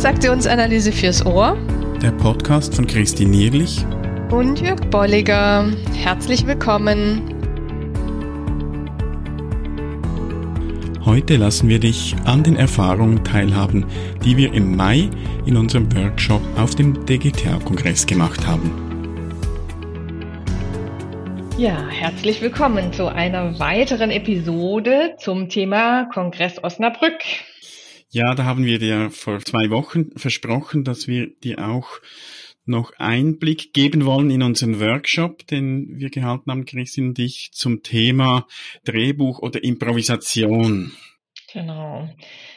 Transaktionsanalyse fürs Ohr. Der Podcast von Christine Nierlich und Jörg Bolliger. Herzlich willkommen. Heute lassen wir dich an den Erfahrungen teilhaben, die wir im Mai in unserem Workshop auf dem DGTA-Kongress gemacht haben. Ja, herzlich willkommen zu einer weiteren Episode zum Thema Kongress Osnabrück. Ja, da haben wir dir vor zwei Wochen versprochen, dass wir dir auch noch Einblick geben wollen in unseren Workshop, den wir gehalten haben, Christine und ich, zum Thema Drehbuch oder Improvisation. Genau.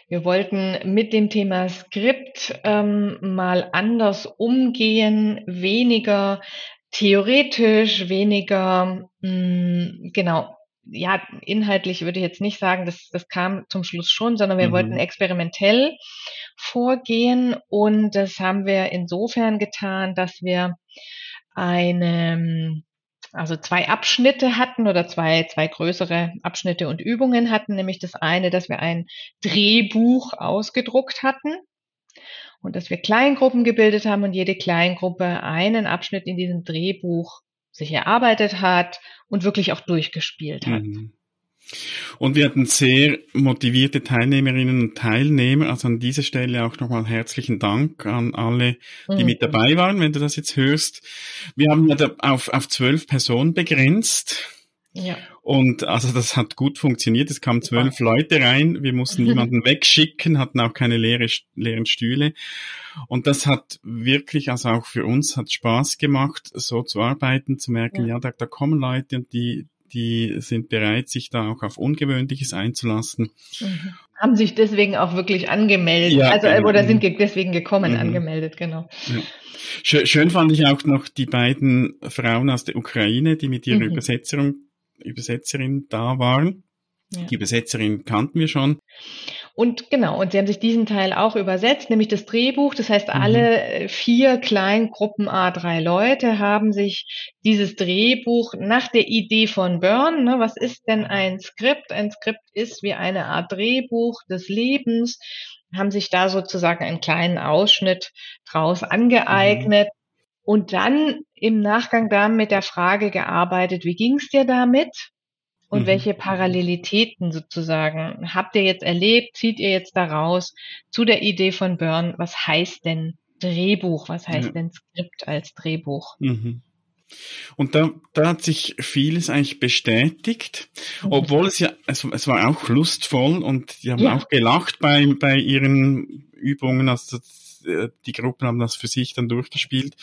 Wir wollten mit dem Thema Skript ähm, mal anders umgehen, weniger theoretisch, weniger mh, mm, genau ja, inhaltlich würde ich jetzt nicht sagen, das, das kam zum Schluss schon, sondern wir mhm. wollten experimentell vorgehen und das haben wir insofern getan, dass wir eine, also zwei Abschnitte hatten oder zwei, zwei größere Abschnitte und Übungen hatten, nämlich das eine, dass wir ein Drehbuch ausgedruckt hatten und dass wir Kleingruppen gebildet haben und jede Kleingruppe einen Abschnitt in diesem Drehbuch sich erarbeitet hat und wirklich auch durchgespielt hat. Mhm. Und wir hatten sehr motivierte Teilnehmerinnen und Teilnehmer. Also an dieser Stelle auch nochmal herzlichen Dank an alle, die mhm. mit dabei waren, wenn du das jetzt hörst. Wir haben ja auf, auf zwölf Personen begrenzt. Ja. Und also das hat gut funktioniert. Es kamen zwölf. Leute rein. Wir mussten niemanden wegschicken, hatten auch keine leere, leeren Stühle. Und das hat wirklich, also auch für uns hat Spaß gemacht, so zu arbeiten, zu merken, ja, ja da, da kommen Leute und die, die sind bereit, sich da auch auf Ungewöhnliches einzulassen. Mhm. Haben sich deswegen auch wirklich angemeldet, ja, also genau. oder sind ge deswegen gekommen, mhm. angemeldet, genau. Ja. Schön, schön fand ich auch noch die beiden Frauen aus der Ukraine, die mit ihrer mhm. Übersetzerin, Übersetzerin da waren. Ja. Die Übersetzerin kannten wir schon. Und genau, und sie haben sich diesen Teil auch übersetzt, nämlich das Drehbuch. Das heißt, mhm. alle äh, vier Kleingruppen A3 Leute haben sich dieses Drehbuch nach der Idee von Byrne, ne, was ist denn ein Skript? Ein Skript ist wie eine Art Drehbuch des Lebens, haben sich da sozusagen einen kleinen Ausschnitt draus angeeignet. Und dann im Nachgang da mit der Frage gearbeitet, wie ging's dir damit? und mhm. welche Parallelitäten sozusagen habt ihr jetzt erlebt, zieht ihr jetzt daraus zu der Idee von Byrne, was heißt denn Drehbuch, was heißt ja. denn Skript als Drehbuch? Mhm. Und da, da hat sich vieles eigentlich bestätigt, mhm. obwohl es ja, es, es war auch lustvoll und die haben ja. auch gelacht bei, bei ihren Übungen. Also die Gruppen haben das für sich dann durchgespielt.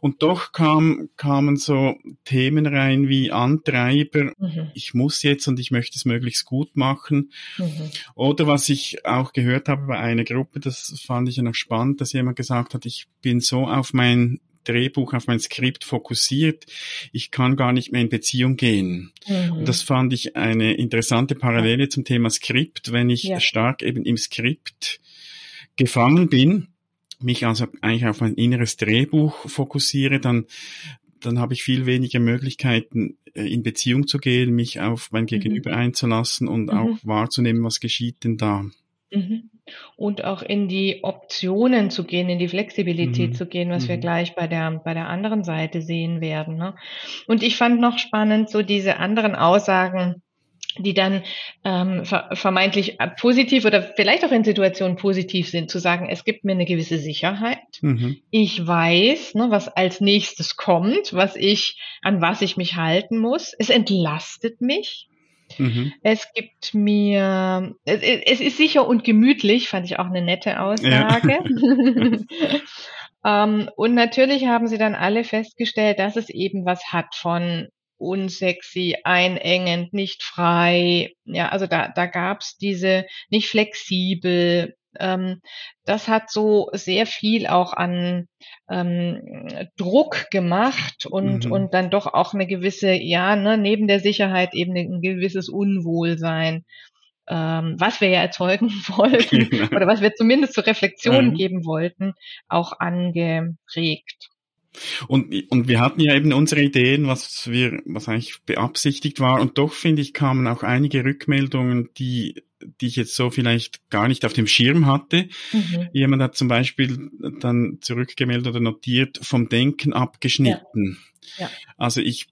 Und doch kam, kamen so Themen rein wie Antreiber, mhm. ich muss jetzt und ich möchte es möglichst gut machen. Mhm. Oder was ich auch gehört habe bei einer Gruppe, das fand ich ja noch spannend, dass jemand gesagt hat, ich bin so auf mein Drehbuch, auf mein Skript fokussiert. Ich kann gar nicht mehr in Beziehung gehen. Mhm. Und das fand ich eine interessante Parallele zum Thema Skript. Wenn ich ja. stark eben im Skript gefangen bin, mich also eigentlich auf ein inneres Drehbuch fokussiere, dann, dann habe ich viel weniger Möglichkeiten, äh, in Beziehung zu gehen, mich auf mein Gegenüber mhm. einzulassen und mhm. auch wahrzunehmen, was geschieht denn da. Mhm. Und auch in die Optionen zu gehen, in die Flexibilität mhm. zu gehen, was wir mhm. gleich bei der, bei der anderen Seite sehen werden. Ne? Und ich fand noch spannend so diese anderen Aussagen, die dann ähm, vermeintlich positiv oder vielleicht auch in Situationen positiv sind, zu sagen, es gibt mir eine gewisse Sicherheit. Mhm. Ich weiß, ne, was als nächstes kommt, was ich, an was ich mich halten muss. Es entlastet mich. Mhm. Es gibt mir, es, ist sicher und gemütlich, fand ich auch eine nette Aussage. Ja. ähm, und natürlich haben sie dann alle festgestellt, dass es eben was hat von unsexy, einengend, nicht frei. Ja, also da, da gab's diese nicht flexibel. Ähm, das hat so sehr viel auch an ähm, Druck gemacht und, mhm. und dann doch auch eine gewisse, ja, ne, neben der Sicherheit eben ein gewisses Unwohlsein ähm, was wir ja erzeugen wollten genau. oder was wir zumindest zur Reflexion mhm. geben wollten, auch angeregt. Und, und wir hatten ja eben unsere Ideen, was wir, was eigentlich beabsichtigt war. Und doch, finde ich, kamen auch einige Rückmeldungen, die die ich jetzt so vielleicht gar nicht auf dem Schirm hatte. Mhm. Jemand hat zum Beispiel dann zurückgemeldet oder notiert, vom Denken abgeschnitten. Ja. Ja. Also ich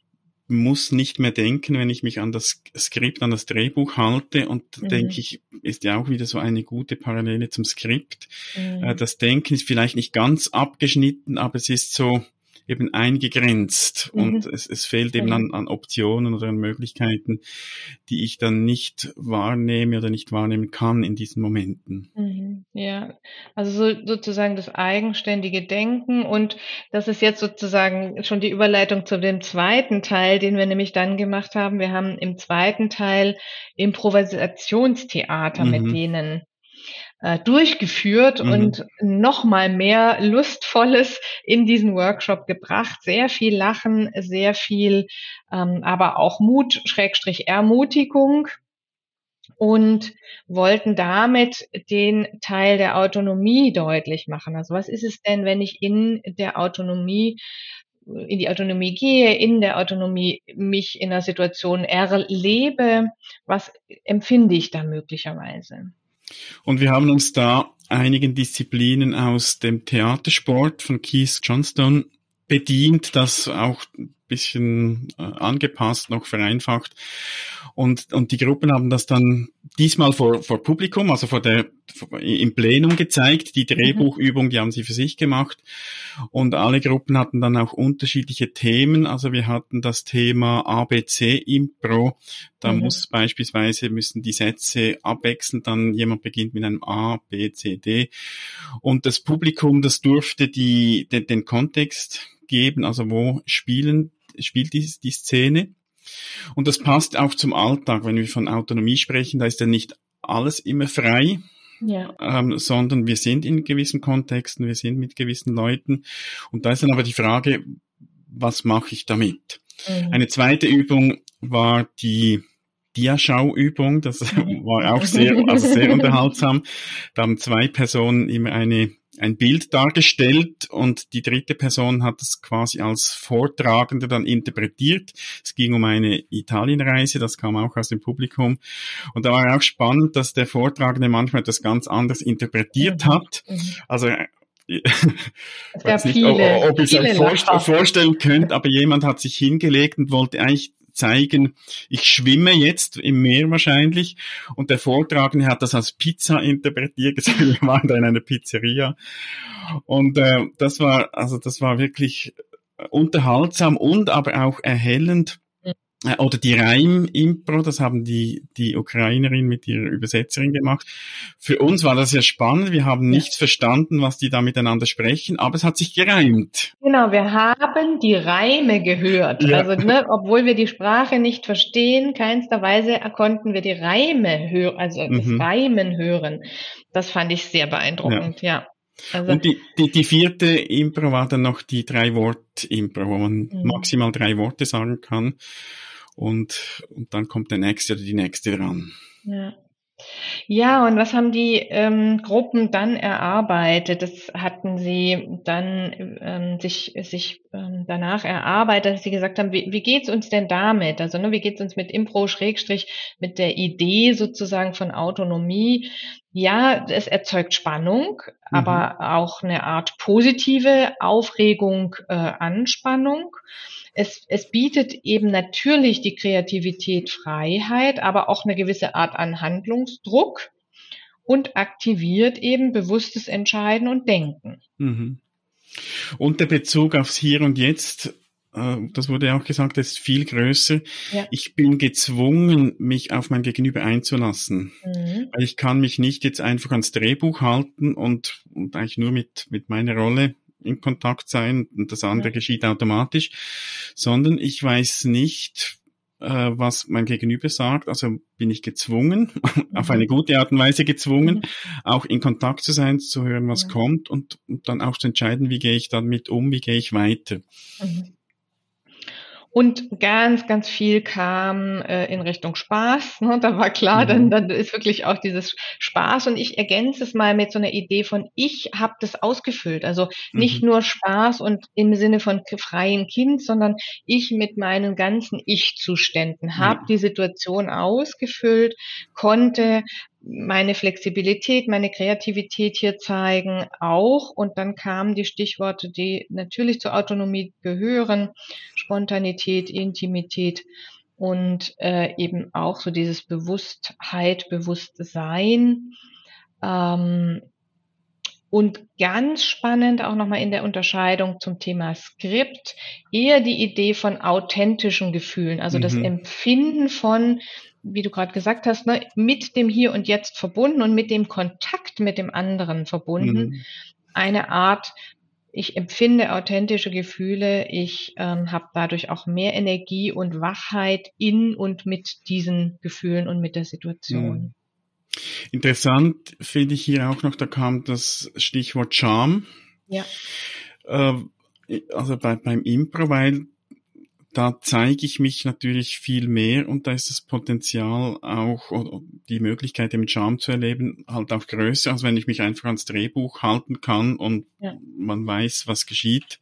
muss nicht mehr denken, wenn ich mich an das Skript, an das Drehbuch halte. Und mhm. denke ich, ist ja auch wieder so eine gute Parallele zum Skript. Mhm. Äh, das Denken ist vielleicht nicht ganz abgeschnitten, aber es ist so, eben eingegrenzt mhm. und es, es fehlt eben an, an Optionen oder an Möglichkeiten, die ich dann nicht wahrnehme oder nicht wahrnehmen kann in diesen Momenten. Mhm. Ja, also so, sozusagen das eigenständige Denken und das ist jetzt sozusagen schon die Überleitung zu dem zweiten Teil, den wir nämlich dann gemacht haben. Wir haben im zweiten Teil Improvisationstheater mhm. mit denen äh, durchgeführt mhm. und nochmal mehr Lustvolles in diesen Workshop gebracht. Sehr viel Lachen, sehr viel, ähm, aber auch Mut, Schrägstrich Ermutigung und wollten damit den Teil der Autonomie deutlich machen. Also was ist es denn, wenn ich in der Autonomie in die Autonomie gehe, in der Autonomie mich in einer Situation erlebe, was empfinde ich da möglicherweise? Und wir haben uns da einigen Disziplinen aus dem Theatersport von Keith Johnstone bedient, das auch bisschen äh, angepasst, noch vereinfacht. Und, und die Gruppen haben das dann diesmal vor, vor Publikum, also vor der, im Plenum gezeigt. Die mhm. Drehbuchübung, die haben sie für sich gemacht. Und alle Gruppen hatten dann auch unterschiedliche Themen. Also wir hatten das Thema ABC Impro. Da mhm. muss beispielsweise, müssen die Sätze abwechseln. Dann jemand beginnt mit einem A, B, C, D. Und das Publikum, das durfte die, den, den Kontext geben. Also wo spielen, spielt die, die Szene? Und das passt auch zum Alltag, wenn wir von Autonomie sprechen, da ist ja nicht alles immer frei, ja. ähm, sondern wir sind in gewissen Kontexten, wir sind mit gewissen Leuten. Und da ist dann aber die Frage, was mache ich damit? Mhm. Eine zweite Übung war die Diaschau-Übung. Das war auch sehr, also sehr unterhaltsam. Da haben zwei Personen immer eine ein Bild dargestellt und die dritte Person hat es quasi als Vortragende dann interpretiert. Es ging um eine Italienreise, das kam auch aus dem Publikum. Und da war auch spannend, dass der Vortragende manchmal das ganz anders interpretiert mhm. hat. Mhm. Also ich weiß nicht, viele, ob, ob ich es euch vorstellen könnt, aber jemand hat sich hingelegt und wollte eigentlich zeigen, ich schwimme jetzt im Meer wahrscheinlich. Und der Vortragende hat das als Pizza interpretiert. Wir waren da in einer Pizzeria. Und äh, das war, also das war wirklich unterhaltsam und aber auch erhellend äh, oder die Reim-Impro, das haben die, die Ukrainerin mit ihrer Übersetzerin gemacht. Für uns war das ja spannend. Wir haben nichts verstanden, was die da miteinander sprechen, aber es hat sich gereimt. Genau, wir haben die Reime gehört. Ja. Also, ne, obwohl wir die Sprache nicht verstehen, keinster Weise konnten wir die Reime hören, also das mhm. Reimen hören. Das fand ich sehr beeindruckend, ja. ja. Also, und die, die, die vierte Impro war dann noch die Drei-Wort-Impro, wo man mhm. maximal drei Worte sagen kann und, und dann kommt der nächste oder die nächste dran. Ja. Ja, und was haben die ähm, Gruppen dann erarbeitet? Das hatten sie dann ähm, sich, sich ähm, danach erarbeitet, dass sie gesagt haben, wie, wie geht's uns denn damit? Also ne, wie geht's uns mit Impro Schrägstrich mit der Idee sozusagen von Autonomie? Ja, es erzeugt Spannung, mhm. aber auch eine Art positive Aufregung, äh, Anspannung. Es, es bietet eben natürlich die Kreativität Freiheit, aber auch eine gewisse Art an Handlungsdruck und aktiviert eben bewusstes Entscheiden und Denken. Mhm. Und der Bezug aufs Hier und Jetzt, das wurde ja auch gesagt, ist viel größer. Ja. Ich bin gezwungen, mich auf mein Gegenüber einzulassen. Mhm. Weil ich kann mich nicht jetzt einfach ans Drehbuch halten und, und eigentlich nur mit, mit meiner Rolle in Kontakt sein und das andere ja. geschieht automatisch, sondern ich weiß nicht, äh, was mein Gegenüber sagt. Also bin ich gezwungen, auf mhm. eine gute Art und Weise gezwungen, mhm. auch in Kontakt zu sein, zu hören, was kommt und, und, dann auch zu entscheiden, wie gehe ich damit um, wie gehe ich weiter. Mhm. Und ganz, ganz viel kam äh, in Richtung Spaß. Ne? Da war klar, mhm. dann, dann ist wirklich auch dieses Spaß. Und ich ergänze es mal mit so einer Idee von, ich habe das ausgefüllt. Also nicht mhm. nur Spaß und im Sinne von freien Kind, sondern ich mit meinen ganzen Ich-Zuständen habe ja. die Situation ausgefüllt, konnte meine Flexibilität, meine Kreativität hier zeigen auch. Und dann kamen die Stichworte, die natürlich zur Autonomie gehören, Spontanität, Intimität und äh, eben auch so dieses Bewusstheit, Bewusstsein. Ähm, und ganz spannend auch nochmal in der Unterscheidung zum Thema Skript, eher die Idee von authentischen Gefühlen, also mhm. das Empfinden von, wie du gerade gesagt hast, ne, mit dem Hier und Jetzt verbunden und mit dem Kontakt mit dem anderen verbunden. Mhm. Eine Art, ich empfinde authentische Gefühle, ich ähm, habe dadurch auch mehr Energie und Wachheit in und mit diesen Gefühlen und mit der Situation. Mhm. Interessant finde ich hier auch noch, da kam das Stichwort Charme. Ja. Äh, also bei, beim Impro, weil da zeige ich mich natürlich viel mehr und da ist das Potenzial auch, oder die Möglichkeit, mit Charme zu erleben, halt auch größer, als wenn ich mich einfach ans Drehbuch halten kann und ja. man weiß, was geschieht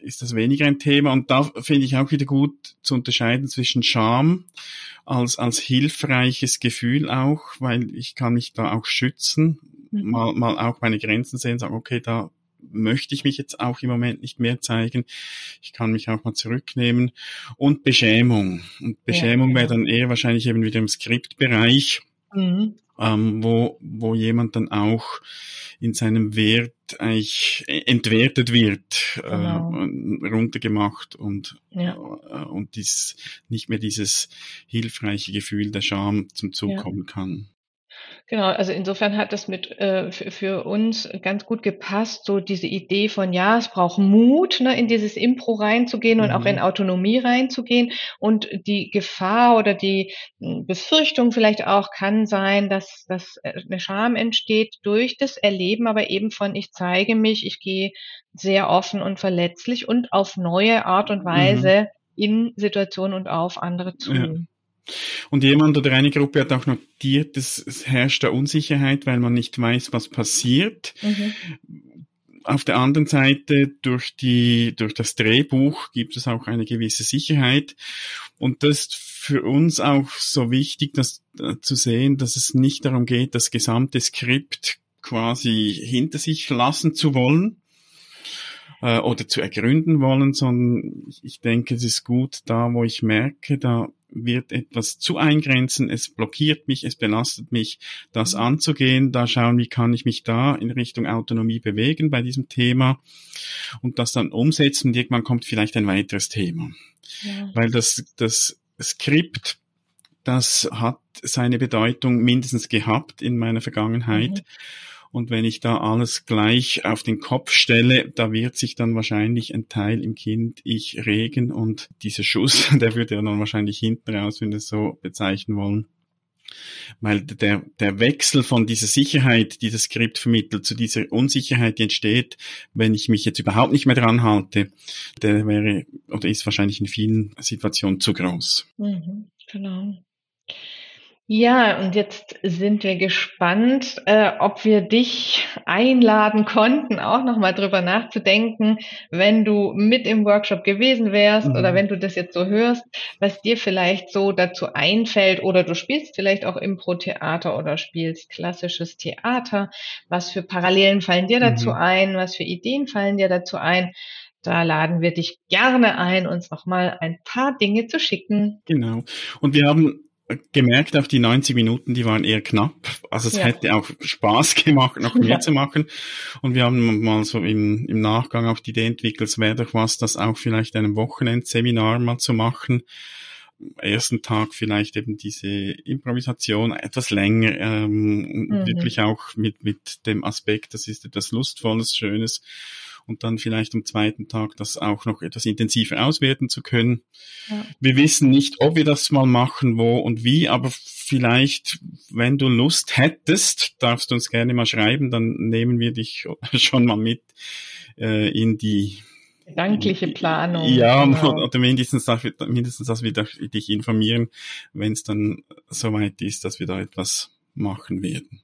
ist das weniger ein Thema. Und da finde ich auch wieder gut zu unterscheiden zwischen Scham als, als hilfreiches Gefühl auch, weil ich kann mich da auch schützen, mhm. mal, mal auch meine Grenzen sehen, sagen, okay, da möchte ich mich jetzt auch im Moment nicht mehr zeigen. Ich kann mich auch mal zurücknehmen. Und Beschämung. Und Beschämung ja, wäre genau. dann eher wahrscheinlich eben wieder im Skriptbereich, mhm. ähm, wo, wo jemand dann auch in seinem Wert eigentlich entwertet wird, äh, genau. äh, runtergemacht und, ja. äh, und dies, nicht mehr dieses hilfreiche Gefühl der Scham zum Zug ja. kommen kann. Genau, also insofern hat das mit äh, für, für uns ganz gut gepasst, so diese Idee von ja, es braucht Mut, ne, in dieses Impro reinzugehen und mhm. auch in Autonomie reinzugehen. Und die Gefahr oder die hm, Befürchtung vielleicht auch kann sein, dass, dass äh, eine Scham entsteht durch das Erleben, aber eben von ich zeige mich, ich gehe sehr offen und verletzlich und auf neue Art und mhm. Weise mhm. in Situationen und auf andere zu. Ja. Und jemand oder eine Gruppe hat auch notiert, es herrscht da Unsicherheit, weil man nicht weiß, was passiert. Mhm. Auf der anderen Seite, durch die, durch das Drehbuch gibt es auch eine gewisse Sicherheit. Und das ist für uns auch so wichtig, das äh, zu sehen, dass es nicht darum geht, das gesamte Skript quasi hinter sich lassen zu wollen, äh, oder zu ergründen wollen, sondern ich denke, es ist gut da, wo ich merke, da wird etwas zu eingrenzen, es blockiert mich, es belastet mich, das mhm. anzugehen, da schauen, wie kann ich mich da in Richtung Autonomie bewegen bei diesem Thema und das dann umsetzen und irgendwann kommt vielleicht ein weiteres Thema. Ja. Weil das, das Skript, das hat seine Bedeutung mindestens gehabt in meiner Vergangenheit. Mhm. Und wenn ich da alles gleich auf den Kopf stelle, da wird sich dann wahrscheinlich ein Teil im Kind ich regen und dieser Schuss, der würde ja dann wahrscheinlich hinten raus, wenn wir es so bezeichnen wollen. Weil der, der Wechsel von dieser Sicherheit, die das Skript vermittelt, zu dieser Unsicherheit, die entsteht, wenn ich mich jetzt überhaupt nicht mehr dran halte, der wäre oder ist wahrscheinlich in vielen Situationen zu groß. Mhm, genau. Ja, und jetzt sind wir gespannt, äh, ob wir dich einladen konnten, auch nochmal drüber nachzudenken, wenn du mit im Workshop gewesen wärst mhm. oder wenn du das jetzt so hörst, was dir vielleicht so dazu einfällt oder du spielst vielleicht auch Impro-Theater oder spielst klassisches Theater. Was für Parallelen fallen dir dazu mhm. ein? Was für Ideen fallen dir dazu ein? Da laden wir dich gerne ein, uns nochmal ein paar Dinge zu schicken. Genau. Und wir haben gemerkt, auch die 90 Minuten, die waren eher knapp. Also es ja. hätte auch Spaß gemacht, noch mehr ja. zu machen. Und wir haben mal so im, im Nachgang auch die Idee entwickelt, es wäre doch was, das auch vielleicht einem Wochenendseminar mal zu machen. ersten Tag vielleicht eben diese Improvisation etwas länger, ähm, mhm. wirklich auch mit, mit dem Aspekt, das ist etwas Lustvolles, Schönes und dann vielleicht am zweiten Tag das auch noch etwas intensiver auswerten zu können. Ja. Wir wissen nicht, ob wir das mal machen, wo und wie, aber vielleicht, wenn du Lust hättest, darfst du uns gerne mal schreiben, dann nehmen wir dich schon mal mit äh, in die Gedankliche Planung. Ja, genau. oder mindestens, dass wir, mindestens, dass wir dich informieren, wenn es dann soweit ist, dass wir da etwas machen werden.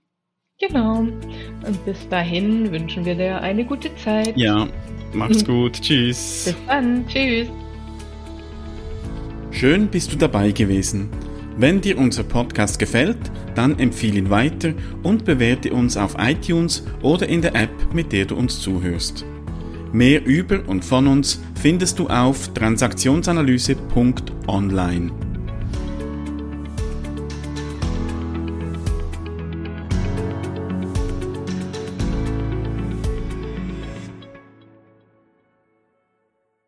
Genau. Und bis dahin wünschen wir dir eine gute Zeit. Ja, mach's gut. Tschüss. Bis dann. Tschüss. Schön bist du dabei gewesen. Wenn dir unser Podcast gefällt, dann empfehle ihn weiter und bewerte uns auf iTunes oder in der App, mit der du uns zuhörst. Mehr über und von uns findest du auf transaktionsanalyse.online.